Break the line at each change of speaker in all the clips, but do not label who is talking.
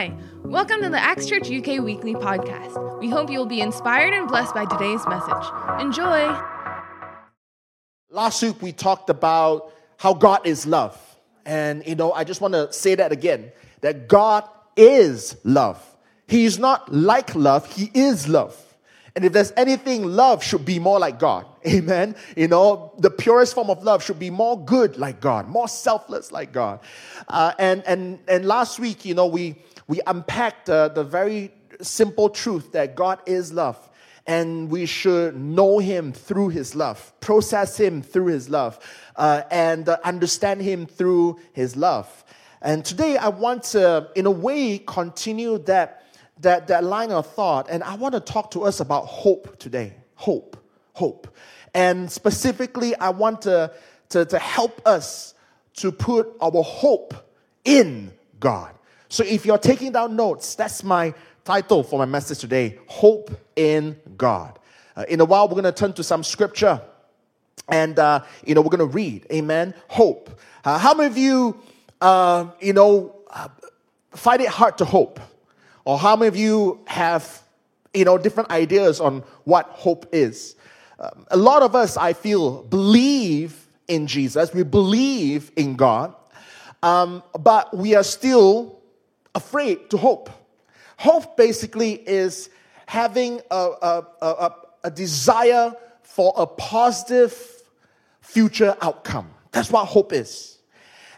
Hi, welcome to the Acts Church UK Weekly Podcast. We hope you will be inspired and blessed by today's message. Enjoy.
Last week we talked about how God is love. And, you know, I just want to say that again that God is love. He is not like love, He is love. And if there's anything, love should be more like God. Amen. You know, the purest form of love should be more good like God, more selfless like God. Uh, and, and, and last week, you know, we, we unpacked uh, the very simple truth that God is love. And we should know Him through His love, process Him through His love, uh, and uh, understand Him through His love. And today I want to, in a way, continue that that, that line of thought, and I want to talk to us about hope today. Hope, hope. And specifically, I want to, to, to help us to put our hope in God. So if you're taking down notes, that's my title for my message today Hope in God. Uh, in a while, we're going to turn to some scripture and, uh, you know, we're going to read. Amen. Hope. Uh, how many of you, uh, you know, uh, find it hard to hope? Or how many of you have, you know, different ideas on what hope is? Um, a lot of us, I feel, believe in Jesus. We believe in God. Um, but we are still afraid to hope. Hope basically is having a, a, a, a desire for a positive future outcome. That's what hope is.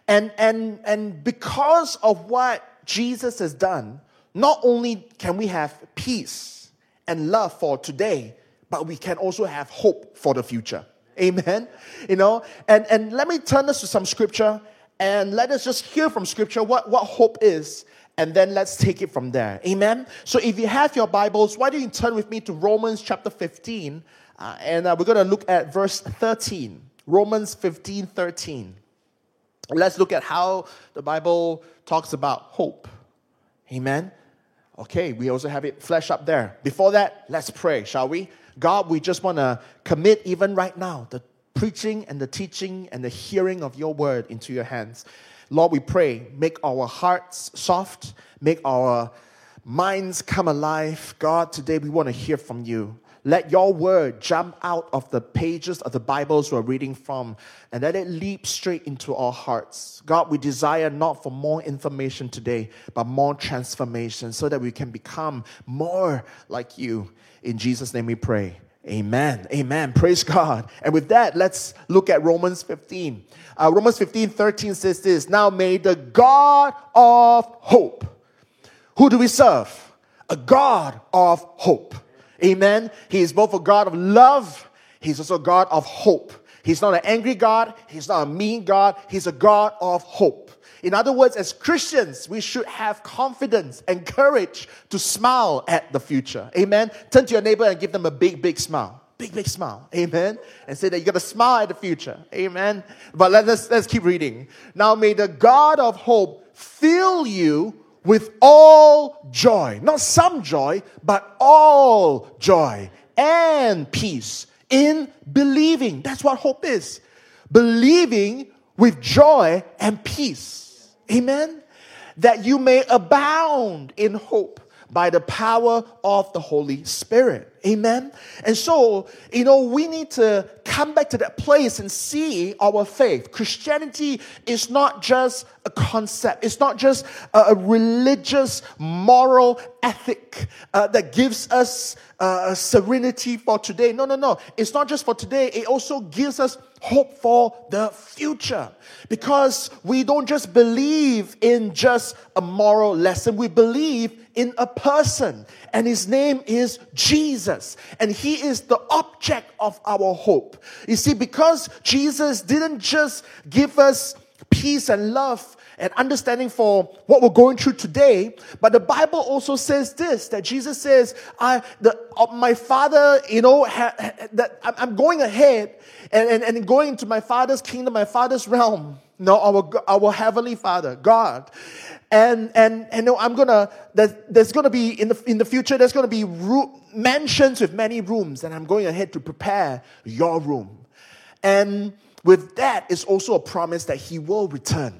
And, and, and because of what Jesus has done, not only can we have peace and love for today, but we can also have hope for the future. Amen. You know, and, and let me turn us to some scripture and let us just hear from scripture what, what hope is, and then let's take it from there. Amen. So if you have your Bibles, why don't you turn with me to Romans chapter 15, uh, and uh, we're going to look at verse 13. Romans 15 13. Let's look at how the Bible talks about hope. Amen. Okay, we also have it flesh up there. Before that, let's pray, shall we? God, we just want to commit even right now the preaching and the teaching and the hearing of your word into your hands. Lord, we pray, make our hearts soft, make our minds come alive. God, today we want to hear from you. Let your word jump out of the pages of the Bibles we're reading from and let it leap straight into our hearts. God, we desire not for more information today, but more transformation so that we can become more like you. In Jesus' name we pray. Amen. Amen. Praise God. And with that, let's look at Romans 15. Uh, Romans 15 13 says this Now may the God of hope. Who do we serve? A God of hope Amen. He is both a God of love, He's also a God of hope. He's not an angry God, He's not a mean God, He's a God of hope. In other words, as Christians, we should have confidence and courage to smile at the future. Amen. Turn to your neighbor and give them a big, big smile. Big, big smile. Amen. And say that you got to smile at the future. Amen. But let's, let's keep reading. Now may the God of hope fill you with all joy, not some joy, but all joy and peace in believing. That's what hope is. Believing with joy and peace. Amen. That you may abound in hope by the power of the Holy Spirit. Amen. And so, you know, we need to come back to that place and see our faith. Christianity is not just a concept, it's not just a, religious, moral ethic uh, that gives us uh, serenity for today. No, no, no. It's not just for today, it also gives us hope for the future. Because we don't just believe in just a moral lesson, we believe in a person, and his name is Jesus, and he is the object of our hope. You see, because Jesus didn't just give us peace and love and understanding for what we're going through today. But the Bible also says this that Jesus says, I, the, uh, my Father, you know, ha, ha, that I'm going ahead and, and, and going into my Father's kingdom, my Father's realm. No, our, our Heavenly Father, God. And, and, and no, I'm gonna, there's, gonna be, in the, in the future, there's gonna be room, mansions with many rooms, and I'm going ahead to prepare your room. And with that is also a promise that He will return.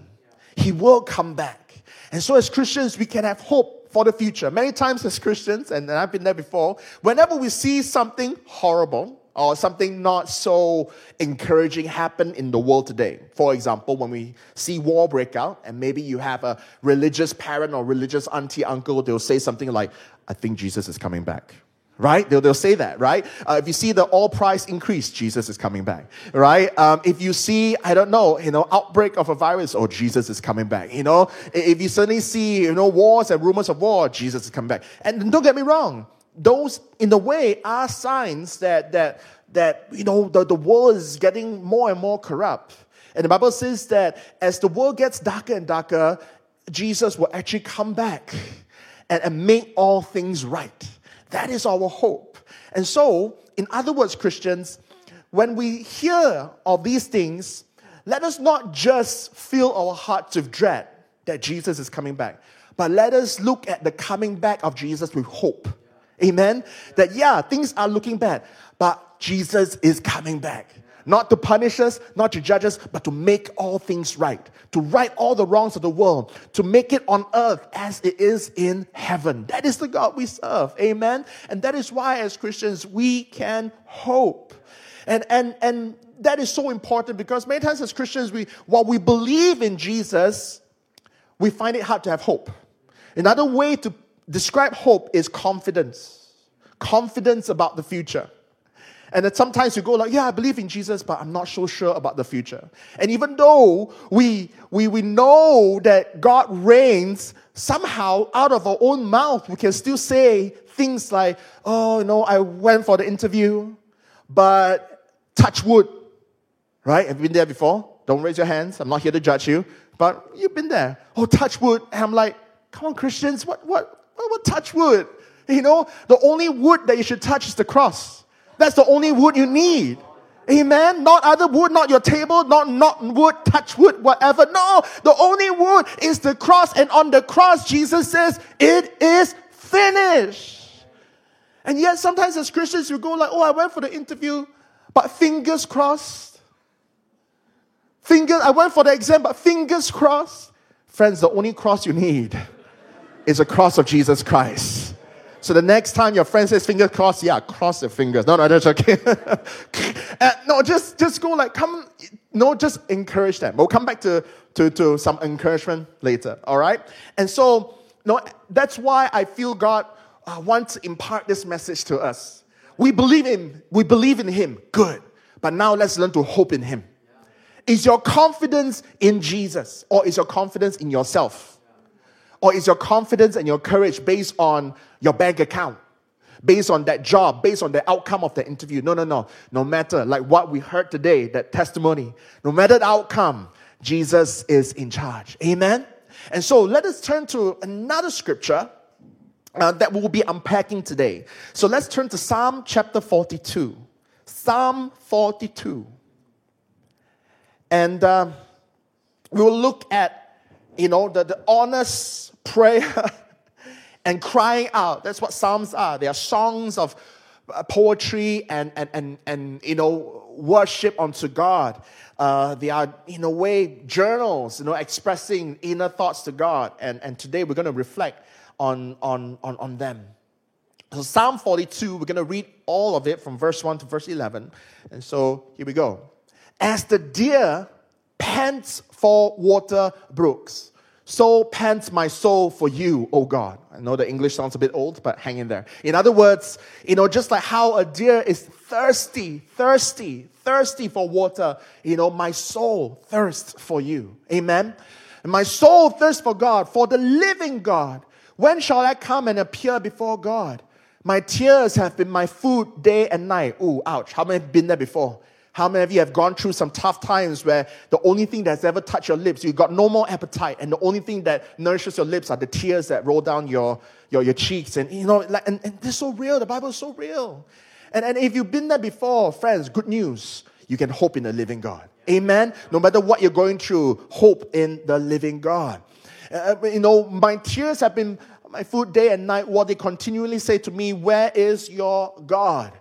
He will come back. And so, as Christians, we can have hope for the future. Many times, as Christians, and I've been there before, whenever we see something horrible, or something not so encouraging happen in the world today. For example, when we see war break out, and maybe you have a religious parent or religious auntie, uncle, they'll say something like, I think Jesus is coming back right? They'll, they'll say that, right? Uh, if you see the oil price increase, Jesus is coming back, right? Um, if you see, I don't know, you know, outbreak of a virus, oh, Jesus is coming back, you know? If you suddenly see, you know, wars and rumors of war, Jesus is coming back. And don't get me wrong, those, in a way, are signs that, that, that you know, the, the world is getting more and more corrupt. And the Bible says that as the world gets darker and darker, Jesus will actually come back and, and make all things right. That is our hope. And so, in other words, Christians, when we hear of these things, let us not just fill our hearts with dread that Jesus is coming back, but let us look at the coming back of Jesus with hope. Amen? That, yeah, things are looking bad, but Jesus is coming back not to punish us, not to judge us, but to make all things right, to right all the wrongs of the world, to make it on earth as it is in heaven. That is the God we serve. Amen. And that is why, as Christians, we can hope. And, and, and that is so important because many times as Christians, we, while we believe in Jesus, we find it hard to have hope. Another way to describe hope is confidence confidence about the future. And that sometimes you go like, yeah, I believe in Jesus, but I'm not so sure about the future. And even though we, we, we know that God reigns, somehow out of our own mouth, we can still say things like, oh, you know, I went for the interview, but touch wood. Right? Have you been there before? Don't raise your hands. I'm not here to judge you, but you've been there. Oh, touch wood. And I'm like, come on, Christians, what, what, what, what touch wood? You know, the only wood that you should touch is the cross. That's the only wood you need. Amen. Not other wood, not your table, not not wood, touch wood, whatever. No, the only wood is the cross, and on the cross, Jesus says, "It is finished." And yet, sometimes as Christians, we go like, "Oh, I went for the interview, but fingers crossed." Fingers, I went for the exam, but fingers crossed. Friends, the only cross you need is a cross of Jesus Christ. So the next time your friend says finger cross, yeah, cross your fingers. No, no, that's okay. no, just just go like come. No, just encourage them. We'll come back to, to, to some encouragement later. All right. And so no, that's why I feel God uh, wants to impart this message to us. We believe in we believe in Him. Good. But now let's learn to hope in Him. Is your confidence in Jesus or is your confidence in yourself? Or is your confidence and your courage based on your bank account? Based on that job, based on the outcome of the interview? No, no, no. No matter, like what we heard today, that testimony, no matter the outcome, Jesus is in charge. Amen? And so let us turn to another scripture uh, that we'll be unpacking today. So let's turn to Psalm chapter 42. Psalm 42. And uh, we will look at, you know, the, the honest prayer and crying out. That's what Psalms are. They are songs of uh, poetry and, and, and, and you know, worship unto God. Uh, they are, in a way, journals, you know, expressing inner thoughts to God. And, and today we're going to reflect on, on, on, on them. So, Psalm 42, we're going to read all of it from verse 1 to verse 11. And so, here we go. As the deer pants for water brooks, so pants my soul for you, O God. I know the English sounds a bit old, but hang in there. In other words, you know, just like how a deer is thirsty, thirsty, thirsty for water, you know, my soul thirsts for you. Amen. And my soul thirsts for God, for the living God. When shall I come and appear before God? My tears have been my food day and night. Ooh, ouch. How many have been there before? How many of you have gone through some tough times where the only thing that's ever touched your lips, you've got no more appetite, and the only thing that nourishes your lips are the tears that roll down your, your, your cheeks? And you know, like, and, and this is so real. The Bible is so real. And, and if you've been there before, friends, good news. You can hope in the living God. Amen. No matter what you're going through, hope in the living God. Uh, you know, my tears have been my food day and night. What they continually say to me, Where is your God?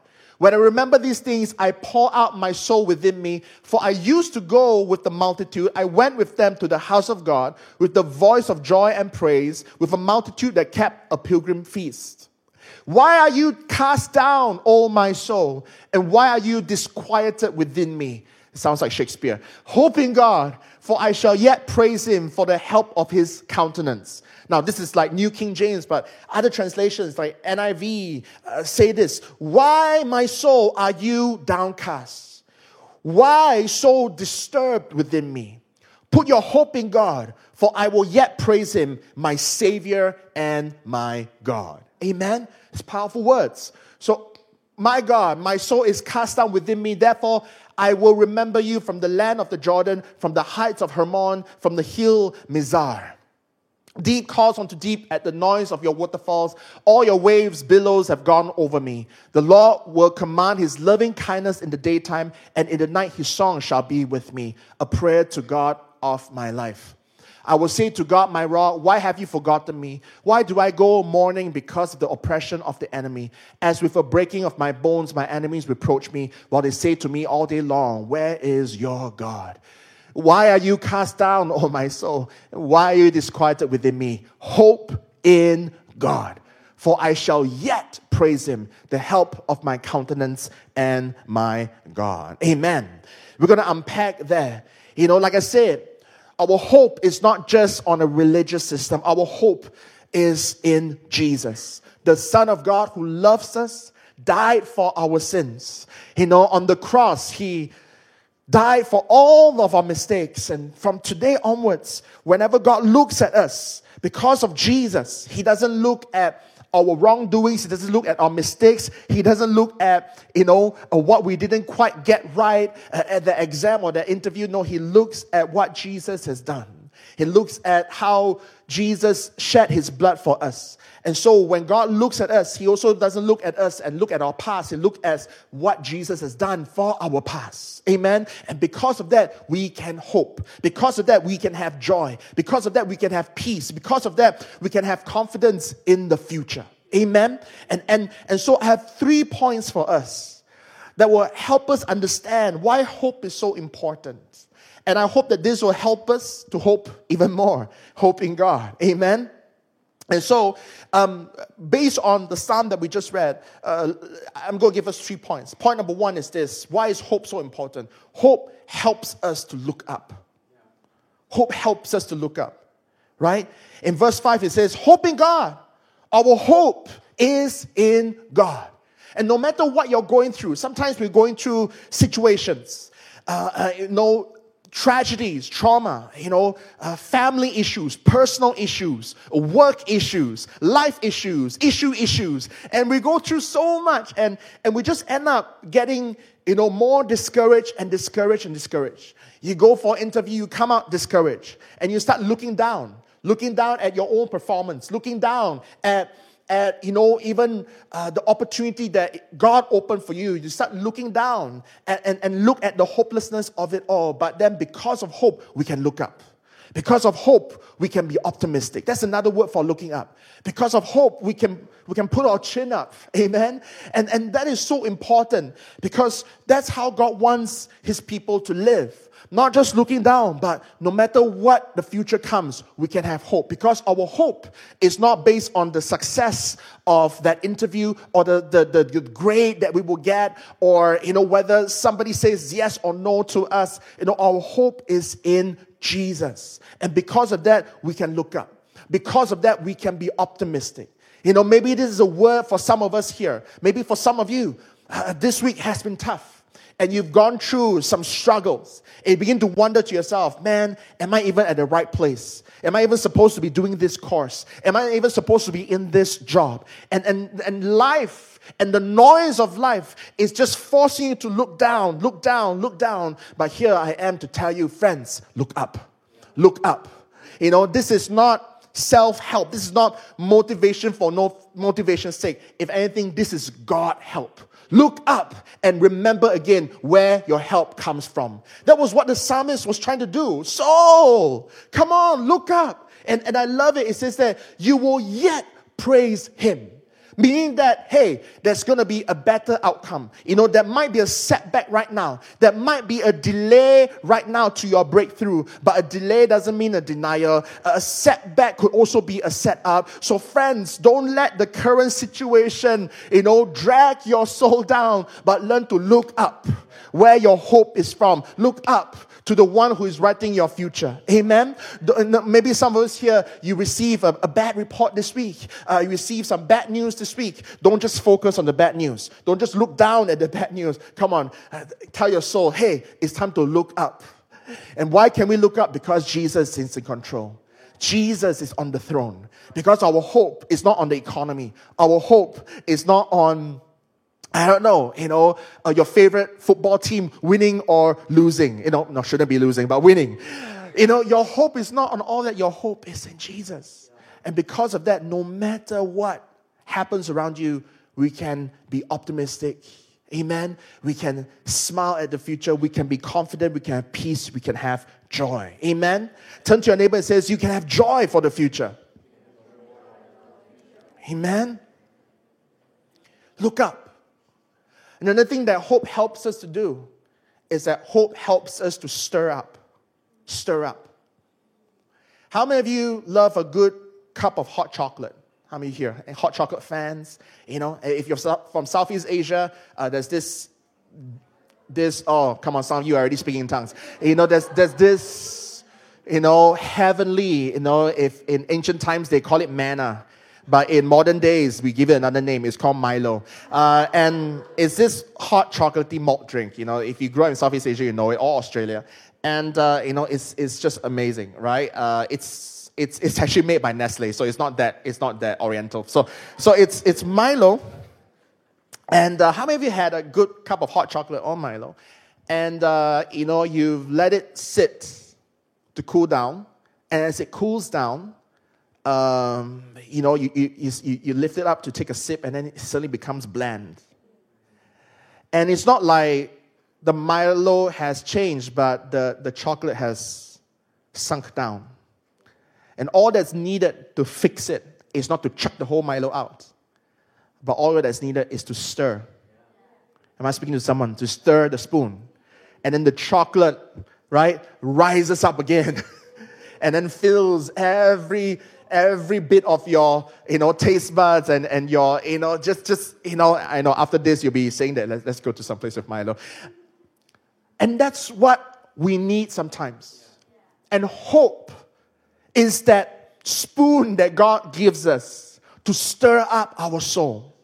When I remember these things, I pour out my soul within me. For I used to go with the multitude. I went with them to the house of God with the voice of joy and praise, with a multitude that kept a pilgrim feast. Why are you cast down, O my soul? And why are you disquieted within me? It sounds like Shakespeare. Hope in God, for I shall yet praise him for the help of his countenance. Now, this is like New King James, but other translations like NIV uh, say this Why, my soul, are you downcast? Why so disturbed within me? Put your hope in God, for I will yet praise him, my Savior and my God. Amen. It's powerful words. So, my God, my soul is cast down within me. Therefore, I will remember you from the land of the Jordan, from the heights of Hermon, from the hill Mizar. Deep calls unto deep at the noise of your waterfalls. All your waves, billows have gone over me. The Lord will command his loving kindness in the daytime, and in the night his song shall be with me, a prayer to God of my life. I will say to God, my rock, why have you forgotten me? Why do I go mourning because of the oppression of the enemy? As with a breaking of my bones, my enemies reproach me, while they say to me all day long, Where is your God? Why are you cast down, O my soul? Why are you disquieted within me? Hope in God, for I shall yet praise him, the help of my countenance and my God. Amen. We're going to unpack there. You know, like I said, our hope is not just on a religious system, our hope is in Jesus, the Son of God who loves us, died for our sins. You know, on the cross, he died for all of our mistakes. And from today onwards, whenever God looks at us, because of Jesus, He doesn't look at our wrongdoings. He doesn't look at our mistakes. He doesn't look at, you know, uh, what we didn't quite get right uh, at the exam or the interview. No, he looks at what Jesus has done. He looks at how Jesus shed his blood for us. And so when God looks at us, He also doesn't look at us and look at our past. He looks at what Jesus has done for our past. Amen. And because of that, we can hope. Because of that, we can have joy. Because of that, we can have peace. Because of that, we can have confidence in the future. Amen. And and and so I have three points for us that will help us understand why hope is so important. And I hope that this will help us to hope even more. Hope in God. Amen. And so, um, based on the psalm that we just read, uh, I'm going to give us three points. Point number one is this Why is hope so important? Hope helps us to look up. Hope helps us to look up, right? In verse 5, it says, Hope in God. Our hope is in God. And no matter what you're going through, sometimes we're going through situations, uh, uh, you know, tragedies, trauma, you know, uh, family issues, personal issues, work issues, life issues, issue issues. And we go through so much and, and we just end up getting, you know, more discouraged and discouraged and discouraged. You go for interview, you come out discouraged and you start looking down, looking down at your own performance, looking down at at, you know, even uh, the opportunity that God opened for you. You start looking down and, and, and look at the hopelessness of it all. But then because of hope, we can look up. Because of hope, we can be optimistic. That's another word for looking up. Because of hope, we can, we can put our chin up. Amen. And, and that is so important because that's how God wants his people to live. Not just looking down, but no matter what the future comes, we can have hope because our hope is not based on the success of that interview or the, the, the, the grade that we will get or, you know, whether somebody says yes or no to us. You know, our hope is in Jesus. And because of that, we can look up. Because of that, we can be optimistic. You know, maybe this is a word for some of us here. Maybe for some of you, uh, this week has been tough and you've gone through some struggles, and you begin to wonder to yourself, man, am I even at the right place? Am I even supposed to be doing this course? Am I even supposed to be in this job? And, and, and life and the noise of life is just forcing you to look down, look down, look down. But here I am to tell you, friends, look up. Look up. You know, this is not self help. This is not motivation for no motivation's sake. If anything, this is God help. Look up and remember again where your help comes from. That was what the psalmist was trying to do. Soul, come on, look up. And, and I love it. It says that you will yet praise him. Meaning that, hey, there's gonna be a better outcome. You know, there might be a setback right now. There might be a delay right now to your breakthrough. But a delay doesn't mean a denial. A setback could also be a setup. So, friends, don't let the current situation, you know, drag your soul down, but learn to look up where your hope is from. Look up to the one who is writing your future. Amen. Maybe some of us here, you receive a, a bad report this week. Uh, you receive some bad news this week. Don't just focus on the bad news. Don't just look down at the bad news. Come on, uh, tell your soul, hey, it's time to look up. And why can we look up? Because Jesus is in control. Jesus is on the throne. Because our hope is not on the economy. Our hope is not on I don't know, you know, uh, your favorite football team winning or losing. You know, no, shouldn't be losing, but winning. You know, your hope is not on all that. Your hope is in Jesus. And because of that, no matter what happens around you, we can be optimistic. Amen. We can smile at the future. We can be confident. We can have peace. We can have joy. Amen. Turn to your neighbor and says, You can have joy for the future. Amen. Look up. Another thing that hope helps us to do is that hope helps us to stir up. Stir up. How many of you love a good cup of hot chocolate? How many here? And Hot chocolate fans? You know, if you're from Southeast Asia, uh, there's this, this, oh, come on, some of you are already speaking in tongues. You know, there's, there's this, you know, heavenly, you know, if in ancient times they call it manna. But in modern days, we give it another name. It's called Milo. Uh, and it's this hot chocolatey malt drink. You know, if you grow up in Southeast Asia, you know it, or Australia. And, uh, you know, it's, it's just amazing, right? Uh, it's, it's, it's actually made by Nestle, so it's not that, it's not that oriental. So, so it's, it's Milo. And uh, how many of you had a good cup of hot chocolate or Milo? And, uh, you know, you've let it sit to cool down. And as it cools down, um, you know, you, you, you, you lift it up to take a sip and then it suddenly becomes bland. And it's not like the Milo has changed, but the, the chocolate has sunk down. And all that's needed to fix it is not to chuck the whole Milo out, but all that's needed is to stir. Am I speaking to someone? To stir the spoon. And then the chocolate, right, rises up again and then fills every every bit of your, you know, taste buds and, and your, you know, just, just, you know, I know after this you'll be saying that let's, let's go to some place with Milo. And that's what we need sometimes. And hope is that spoon that God gives us to stir up our soul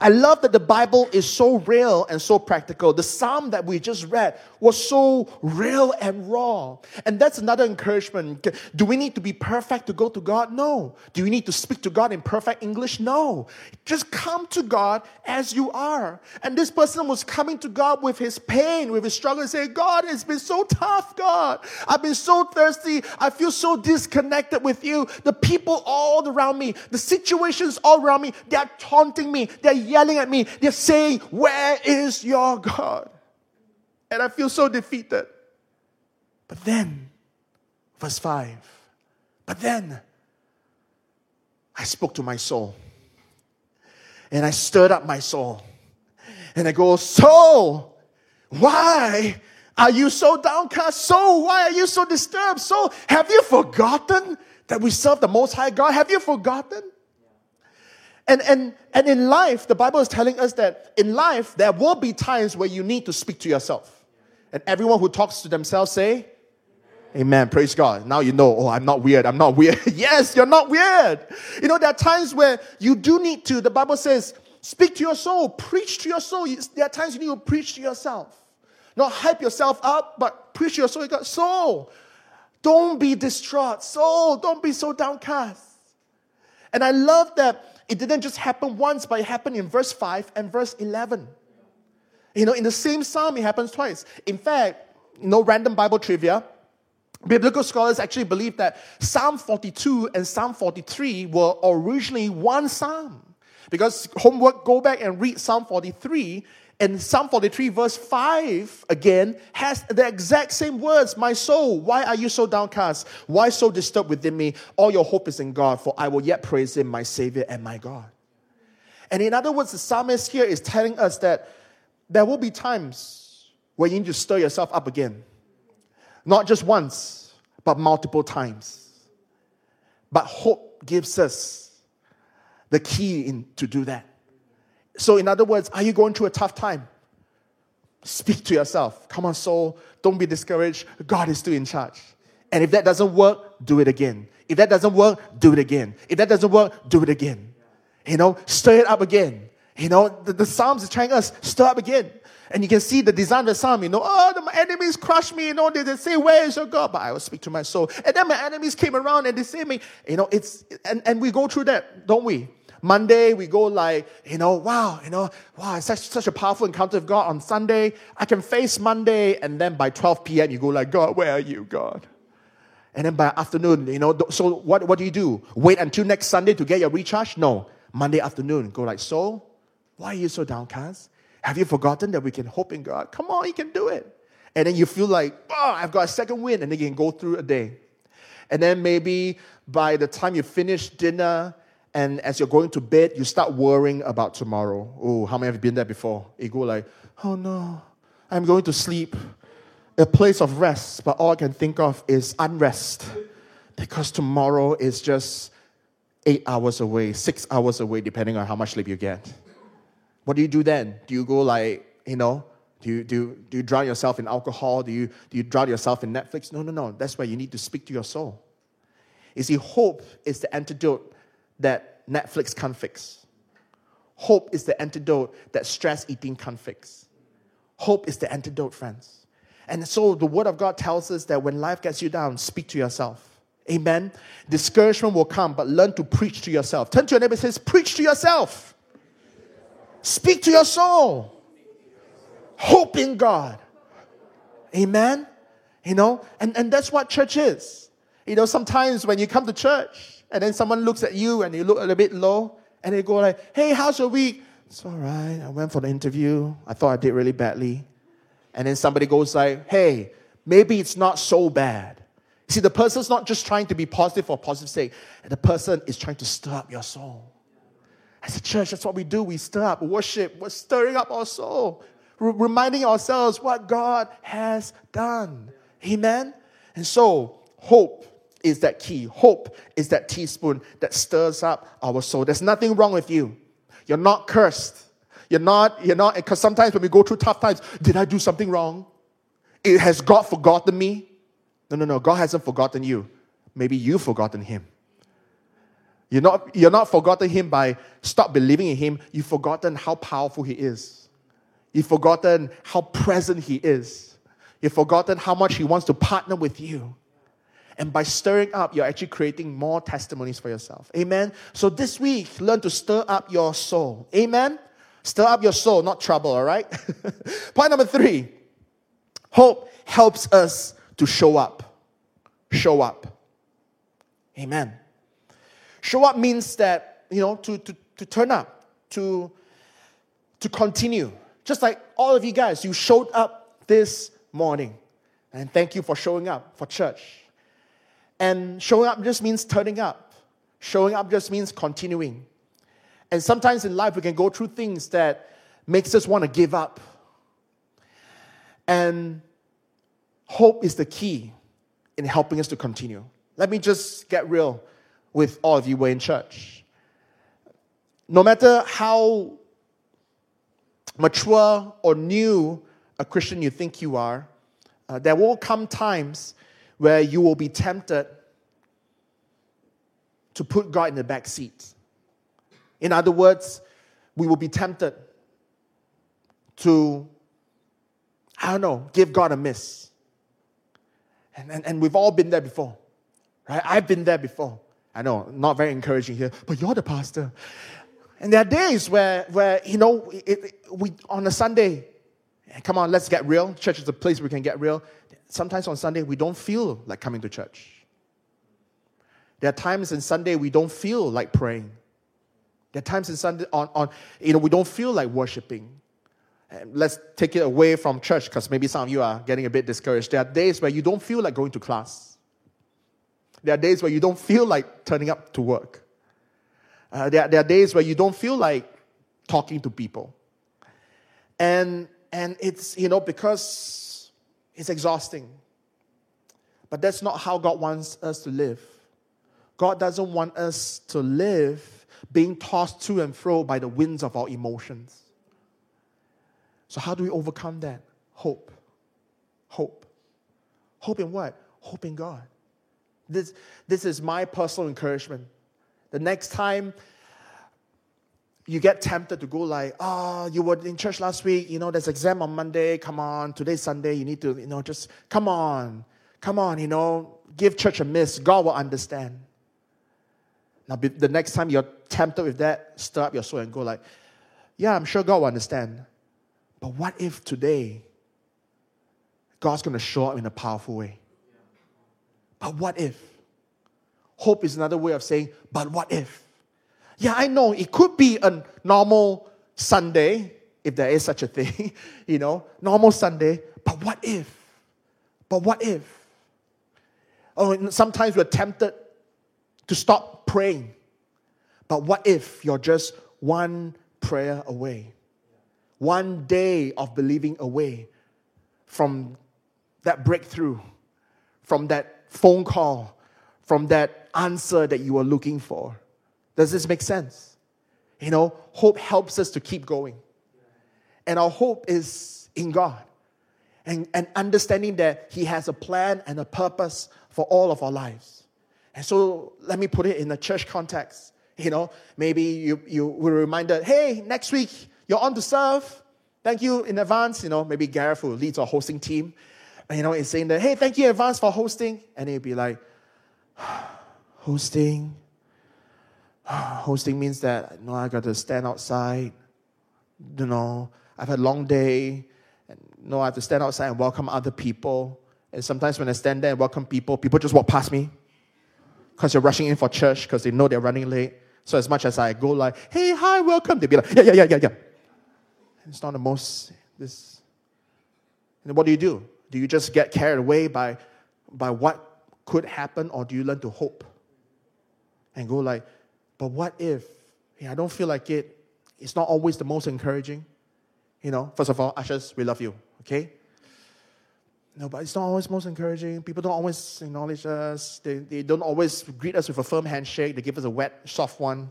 I love that the Bible is so real and so practical. The psalm that we just read was so real and raw. And that's another encouragement. Do we need to be perfect to go to God? No. Do we need to speak to God in perfect English? No. Just come to God as you are. And this person was coming to God with his pain, with his struggle, and saying, God, it's been so tough, God. I've been so thirsty. I feel so disconnected with you. The people all around me, the situations all around me, they're taunting me. They're yelling at me. They're saying, Where is your God? And I feel so defeated. But then, verse 5, but then I spoke to my soul and I stirred up my soul. And I go, Soul, why are you so downcast? Soul, why are you so disturbed? Soul, have you forgotten that we serve the Most High God? Have you forgotten? And, and, and in life, the Bible is telling us that in life, there will be times where you need to speak to yourself. And everyone who talks to themselves say, Amen. Praise God. Now you know, oh, I'm not weird. I'm not weird. yes, you're not weird. You know, there are times where you do need to, the Bible says, speak to your soul, preach to your soul. There are times you need to preach to yourself. Not hype yourself up, but preach to your soul. You got soul. Don't be distraught. Soul, don't be so downcast. And I love that it didn't just happen once, but it happened in verse 5 and verse 11. You know, in the same psalm, it happens twice. In fact, no random Bible trivia. Biblical scholars actually believe that Psalm 42 and Psalm 43 were originally one psalm. Because homework, go back and read Psalm 43 and Psalm 43, verse 5, again, has the exact same words My soul, why are you so downcast? Why so disturbed within me? All your hope is in God, for I will yet praise Him, my Savior and my God. And in other words, the psalmist here is telling us that there will be times where you need to stir yourself up again. Not just once, but multiple times. But hope gives us the key in, to do that. So, in other words, are you going through a tough time? Speak to yourself. Come on, soul. Don't be discouraged. God is still in charge. And if that doesn't work, do it again. If that doesn't work, do it again. If that doesn't work, do it again. You know, stir it up again. You know, the, the Psalms is trying us, stir up again. And you can see the design of the psalm, you know, oh, my enemies crushed me, you know, they, they say, where is your God? But I will speak to my soul. And then my enemies came around and they say me, you know, it's, and, and we go through that, don't we? Monday, we go like, you know, wow, you know, wow, it's such, such a powerful encounter with God on Sunday. I can face Monday, and then by 12 p.m., you go like, God, where are you, God? And then by afternoon, you know, so what, what do you do? Wait until next Sunday to get your recharge? No. Monday afternoon, go like, so, why are you so downcast? Have you forgotten that we can hope in God? Come on, you can do it. And then you feel like, oh, I've got a second wind, and then you can go through a day. And then maybe by the time you finish dinner and as you're going to bed, you start worrying about tomorrow. Oh, how many have been there before? You go like, oh no, I'm going to sleep. A place of rest, but all I can think of is unrest. Because tomorrow is just eight hours away, six hours away, depending on how much sleep you get. What do you do then? Do you go like, you know, do you, do, you, do you drown yourself in alcohol? Do you, do you drown yourself in Netflix? No, no, no. That's why you need to speak to your soul. You see, hope is the antidote that Netflix can't fix. Hope is the antidote that stress eating can't fix. Hope is the antidote, friends. And so the Word of God tells us that when life gets you down, speak to yourself. Amen. Discouragement will come, but learn to preach to yourself. Turn to your neighbor and says, Preach to yourself. Speak to your soul. Hope in God. Amen. You know, and, and that's what church is. You know, sometimes when you come to church, and then someone looks at you and you look a little bit low, and they go like, "Hey, how's your week?" It's all right. I went for the interview. I thought I did really badly. And then somebody goes like, "Hey, maybe it's not so bad." See, the person's not just trying to be positive for positive sake. The person is trying to stir up your soul. As a church, that's what we do. We stir up worship. We're stirring up our soul, reminding ourselves what God has done. Amen. And so, hope is that key. Hope is that teaspoon that stirs up our soul. There's nothing wrong with you. You're not cursed. You're not, you're not, because sometimes when we go through tough times, did I do something wrong? It, has God forgotten me? No, no, no. God hasn't forgotten you. Maybe you've forgotten Him. You're not, you're not forgotten Him by stop believing in Him. You've forgotten how powerful He is. You've forgotten how present He is. You've forgotten how much He wants to partner with you. And by stirring up, you're actually creating more testimonies for yourself. Amen. So this week, learn to stir up your soul. Amen. Stir up your soul, not trouble, all right? Point number three hope helps us to show up. Show up. Amen. Show up means that, you know, to, to, to turn up, to, to continue. Just like all of you guys, you showed up this morning. And thank you for showing up for church. And showing up just means turning up. Showing up just means continuing. And sometimes in life we can go through things that makes us want to give up. And hope is the key in helping us to continue. Let me just get real with all of you who are in church. No matter how mature or new a Christian you think you are, uh, there will come times where you will be tempted to put God in the back seat. In other words, we will be tempted to, I don't know, give God a miss. And, and, and we've all been there before, right? I've been there before. I know, not very encouraging here, but you're the pastor. And there are days where, where you know, it, it, we on a Sunday, come on, let's get real. Church is a place where we can get real sometimes on Sunday we don't feel like coming to church. There are times in Sunday we don't feel like praying. There are times in Sunday on, on you know we don't feel like worshiping. And let's take it away from church because maybe some of you are getting a bit discouraged. There are days where you don't feel like going to class. There are days where you don't feel like turning up to work. Uh, there, there are days where you don't feel like talking to people. And, and it's, you know, because it's exhausting. But that's not how God wants us to live. God doesn't want us to live being tossed to and fro by the winds of our emotions. So, how do we overcome that? Hope. Hope. Hope in what? Hope in God. This, this is my personal encouragement. The next time you get tempted to go like, oh, you were in church last week, you know, there's exam on Monday, come on, today's Sunday, you need to, you know, just come on, come on, you know, give church a miss. God will understand. Now, the next time you're tempted with that, stir up your soul and go like, yeah, I'm sure God will understand. But what if today God's going to show up in a powerful way? But what if? Hope is another way of saying, but what if? Yeah, I know it could be a normal Sunday, if there is such a thing, you know, normal Sunday, but what if? But what if? Oh, sometimes we're tempted to stop praying. But what if you're just one prayer away? One day of believing away from that breakthrough, from that phone call, from that answer that you were looking for. Does this make sense? You know, hope helps us to keep going. And our hope is in God. And, and understanding that He has a plan and a purpose for all of our lives. And so let me put it in a church context. You know, maybe you, you were reminded, hey, next week you're on to serve. Thank you in advance. You know, maybe Gareth, who leads our hosting team, you know, is saying that, hey, thank you in advance for hosting. And he'd be like, hosting? hosting means that you know, I got to stand outside. You know, I've had a long day. And you know, I have to stand outside and welcome other people. And sometimes when I stand there and welcome people, people just walk past me because they're rushing in for church because they know they're running late. So as much as I go like, hey, hi, welcome, they'll be like, yeah, yeah, yeah, yeah, yeah. It's not the most, this. And what do you do? Do you just get carried away by, by what could happen or do you learn to hope? And go like, but what if? Yeah, I don't feel like it. It's not always the most encouraging. You know, first of all, ushers, we love you, okay? No, but it's not always most encouraging. People don't always acknowledge us. They, they don't always greet us with a firm handshake. They give us a wet, soft one.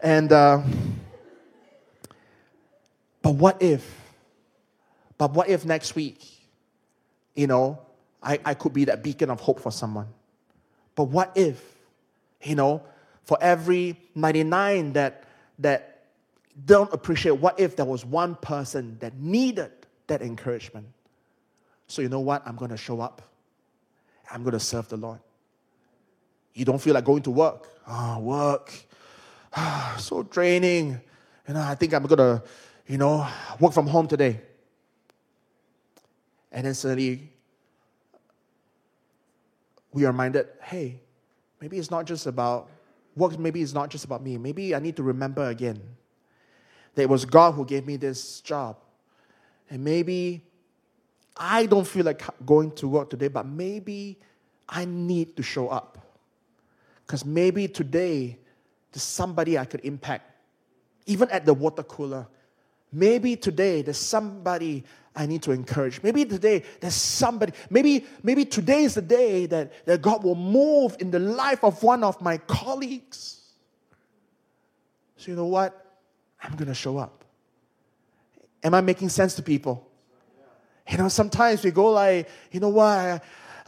And, uh, but what if? But what if next week, you know, I, I could be that beacon of hope for someone? But what if, you know, for every 99 that, that don't appreciate, what if there was one person that needed that encouragement? So, you know what? I'm going to show up. I'm going to serve the Lord. You don't feel like going to work. Ah, oh, work. Ah, so draining. You know, I think I'm going to, you know, work from home today. And then suddenly, we are reminded hey, maybe it's not just about work, maybe it's not just about me. Maybe I need to remember again that it was God who gave me this job. And maybe I don't feel like going to work today, but maybe I need to show up. Because maybe today there's somebody I could impact, even at the water cooler. Maybe today there's somebody I need to encourage. Maybe today there's somebody, maybe, maybe today is the day that, that God will move in the life of one of my colleagues. So, you know what? I'm going to show up. Am I making sense to people? You know, sometimes we go like, you know what, I,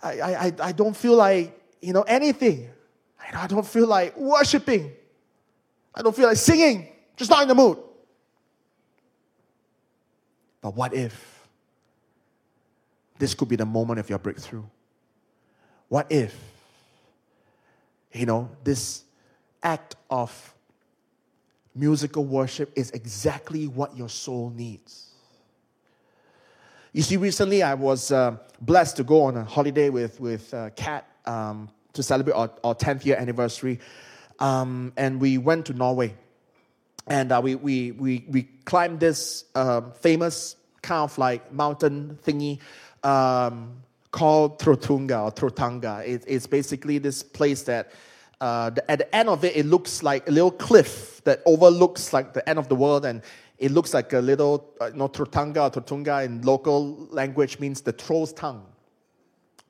I, I, I don't feel like, you know, anything. I don't feel like worshiping. I don't feel like singing. Just not in the mood. But what if this could be the moment of your breakthrough? What if, you know, this act of musical worship is exactly what your soul needs? You see, recently I was uh, blessed to go on a holiday with, with uh, Kat um, to celebrate our, our 10th year anniversary. Um, and we went to Norway. And uh, we, we, we, we climbed this um, famous kind of like mountain thingy um, called Trotunga or Trotanga. It, it's basically this place that uh, the, at the end of it, it looks like a little cliff that overlooks like the end of the world and it looks like a little, uh, you know, Trotanga or Tortunga in local language means the troll's tongue.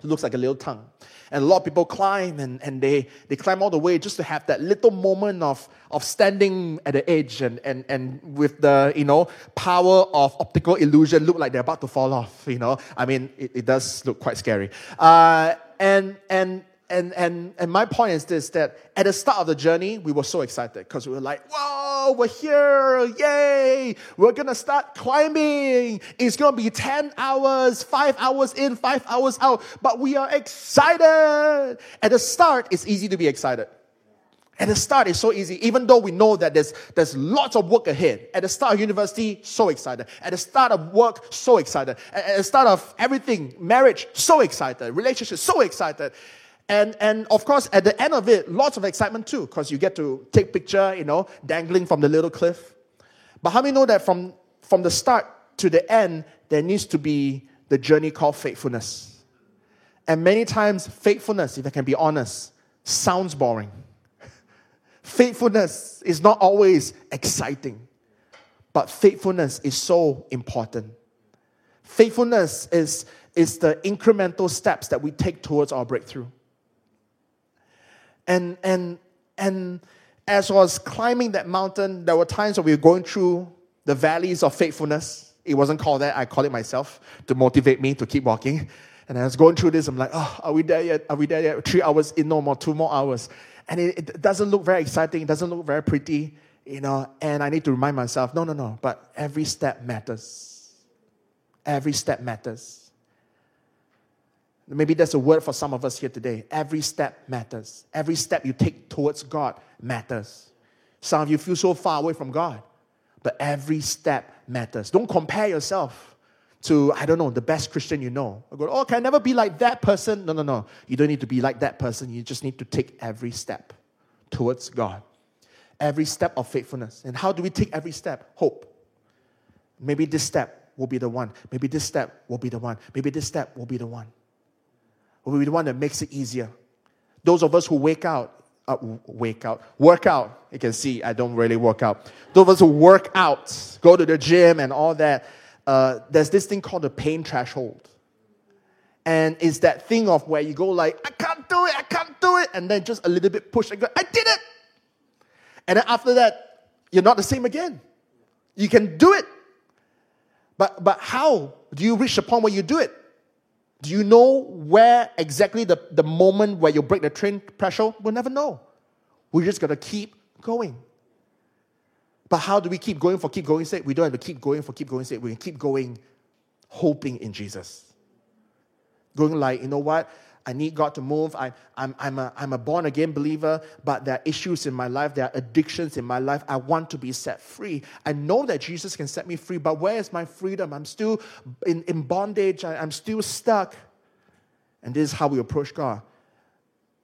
It looks like a little tongue. And a lot of people climb and, and they, they climb all the way just to have that little moment of, of standing at the edge and, and, and with the, you know, power of optical illusion look like they're about to fall off, you know. I mean, it, it does look quite scary. Uh, and, and, and, and, and my point is this that at the start of the journey, we were so excited because we were like, whoa, we're here, yay, we're gonna start climbing. It's gonna be 10 hours, five hours in, five hours out, but we are excited. At the start, it's easy to be excited. At the start, it's so easy, even though we know that there's, there's lots of work ahead. At the start of university, so excited. At the start of work, so excited. At, at the start of everything, marriage, so excited. Relationship, so excited. And, and of course, at the end of it, lots of excitement too, because you get to take picture, you know, dangling from the little cliff. But how many know that from, from the start to the end, there needs to be the journey called faithfulness. And many times, faithfulness, if I can be honest, sounds boring. faithfulness is not always exciting, but faithfulness is so important. Faithfulness is, is the incremental steps that we take towards our breakthrough. And, and, and as I was climbing that mountain, there were times when we were going through the valleys of faithfulness. It wasn't called that, I call it myself to motivate me to keep walking. And as I was going through this, I'm like, oh, are we there yet? Are we there yet? Three hours in, no more, two more hours. And it, it doesn't look very exciting, it doesn't look very pretty, you know. And I need to remind myself, no, no, no, but every step matters. Every step matters. Maybe that's a word for some of us here today. Every step matters. Every step you take towards God matters. Some of you feel so far away from God, but every step matters. Don't compare yourself to, I don't know, the best Christian you know. I go, oh, can I never be like that person? No, no, no. You don't need to be like that person. You just need to take every step towards God. Every step of faithfulness. And how do we take every step? Hope. Maybe this step will be the one. Maybe this step will be the one. Maybe this step will be the one the one that makes it easier. Those of us who wake out, uh, wake out, work out. You can see I don't really work out. Those of us who work out, go to the gym and all that. Uh, there's this thing called the pain threshold, and it's that thing of where you go like, I can't do it, I can't do it, and then just a little bit push and go, I did it, and then after that, you're not the same again. You can do it, but but how do you reach the point where you do it? Do you know where exactly the, the moment where you break the pain threshold? We'll never know. We're just going to keep going. But how do we keep going for keep going sake? We don't have to keep going for keep going sake. We can keep going hoping in Jesus. Going like, you know what? I need God to move. I, I'm, I'm, a, I'm a born again believer, but there are issues in my life, there are addictions in my life. I want to be set free. I know that Jesus can set me free, but where is my freedom? I'm still in, in bondage, I, I'm still stuck. And this is how we approach God.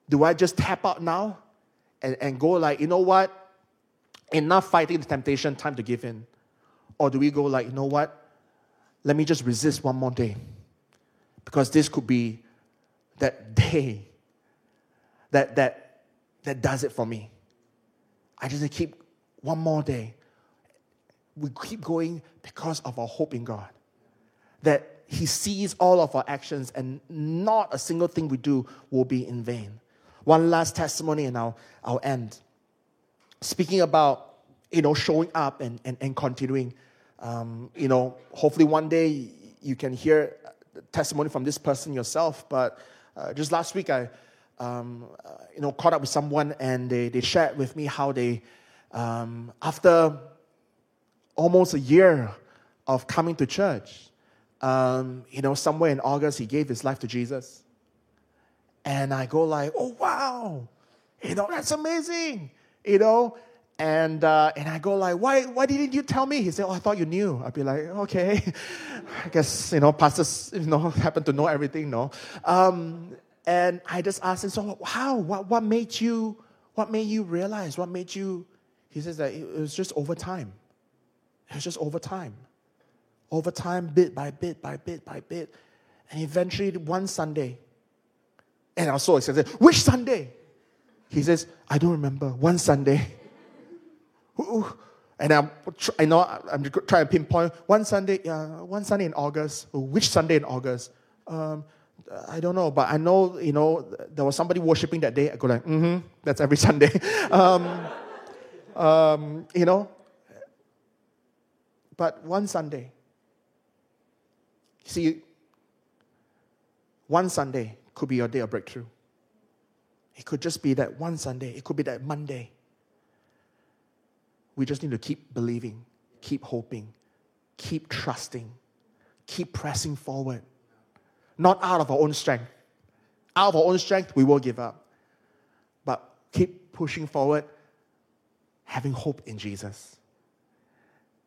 Do I just tap out now and, and go like, you know what? Enough fighting the temptation, time to give in. Or do we go like, you know what? Let me just resist one more day. Because this could be that day that, that, that does it for me. I just keep one more day. We keep going because of our hope in God. That He sees all of our actions and not a single thing we do will be in vain. One last testimony and I'll, I'll end. Speaking about, you know, showing up and, and, and continuing. Um, you know, hopefully one day you can hear testimony from this person yourself, but uh, just last week, I um, uh, you know caught up with someone, and they, they shared with me how they, um, after almost a year of coming to church, um, you know, somewhere in August, he gave his life to Jesus. And I go like, oh wow, you know, that's amazing, you know. And, uh, and I go like, why, why didn't you tell me? He said, oh, I thought you knew. I'd be like, okay. I guess, you know, pastors, you know, happen to know everything, no? Um, and I just asked him, so how, what, what made you, what made you realize, what made you, he says that it was just over time. It was just over time. Over time, bit by bit, by bit, by bit. And eventually, one Sunday, and I was so excited, which Sunday? He says, I don't remember. One Sunday And I'm, I know I'm trying to pinpoint one Sunday, uh, one Sunday in August. Which Sunday in August? Um, I don't know, but I know, you know, there was somebody worshiping that day. I go like, mm-hmm, that's every Sunday. um, um, you know, but one Sunday. See, one Sunday could be your day of breakthrough. It could just be that one Sunday. It could be that Monday. We just need to keep believing, keep hoping, keep trusting, keep pressing forward. Not out of our own strength. Out of our own strength, we will give up. But keep pushing forward, having hope in Jesus.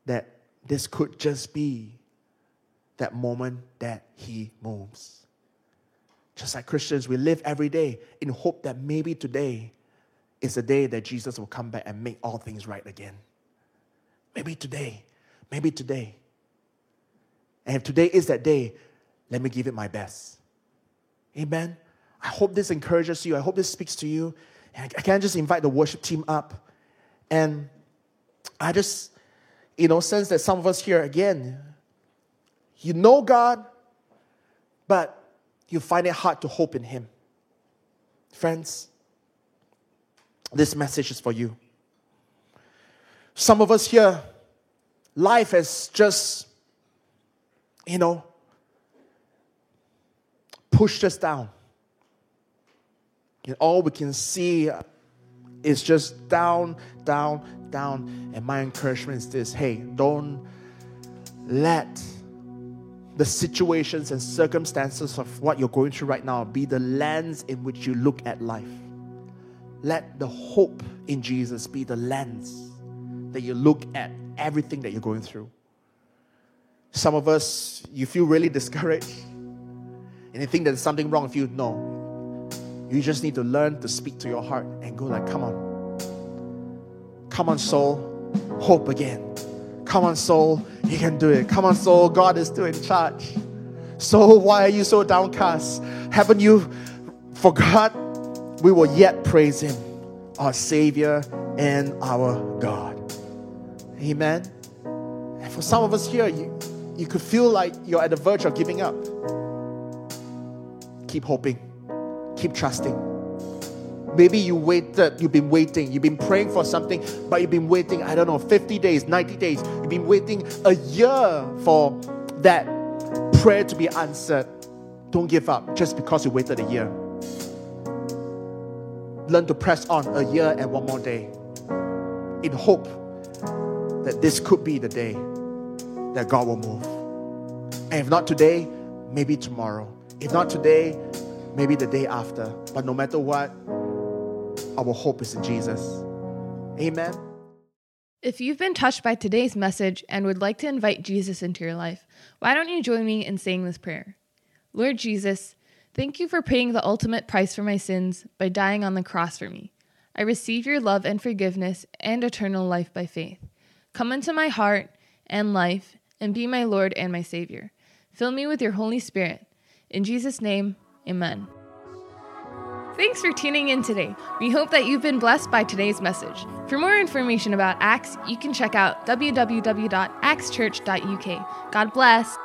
That this could just be that moment that He moves. Just like Christians, we live every day in hope that maybe today is the day that Jesus will come back and make all things right again. Maybe today, maybe today. And if today is that day, let me give it my best. Amen. I hope this encourages you. I hope this speaks to you. I can just invite the worship team up. And I just, you know, sense that some of us here, again, you know God, but you find it hard to hope in Him. Friends, this message is for you. Some of us here, life has just, you know, pushed us down. And all we can see is just down, down, down. And my encouragement is this hey, don't let the situations and circumstances of what you're going through right now be the lens in which you look at life. Let the hope in Jesus be the lens that you look at everything that you're going through. Some of us, you feel really discouraged and you think there's something wrong with you. No. You just need to learn to speak to your heart and go like, come on. Come on, soul. Hope again. Come on, soul. You can do it. Come on, soul. God is still in charge. So why are you so downcast? Haven't you forgot? We will yet praise Him, our Savior and our God. Amen. And for some of us here, you, you could feel like you're at the verge of giving up. Keep hoping, keep trusting. Maybe you waited, you've been waiting, you've been praying for something, but you've been waiting, I don't know, 50 days, 90 days. You've been waiting a year for that prayer to be answered. Don't give up just because you waited a year. Learn to press on a year and one more day in hope that this could be the day that God will move. And if not today, maybe tomorrow. If not today, maybe the day after. But no matter what, our hope is in Jesus. Amen.
If you've been touched by today's message and would like to invite Jesus into your life, why don't you join me in saying this prayer? Lord Jesus, thank you for paying the ultimate price for my sins by dying on the cross for me. I receive your love and forgiveness and eternal life by faith. Come into my heart and life and be my Lord and my Savior. Fill me with your Holy Spirit. In Jesus' name, amen. Thanks for tuning in today. We hope that you've been blessed by today's message. For more information about Acts, you can check out www.axchurch.uk. God bless.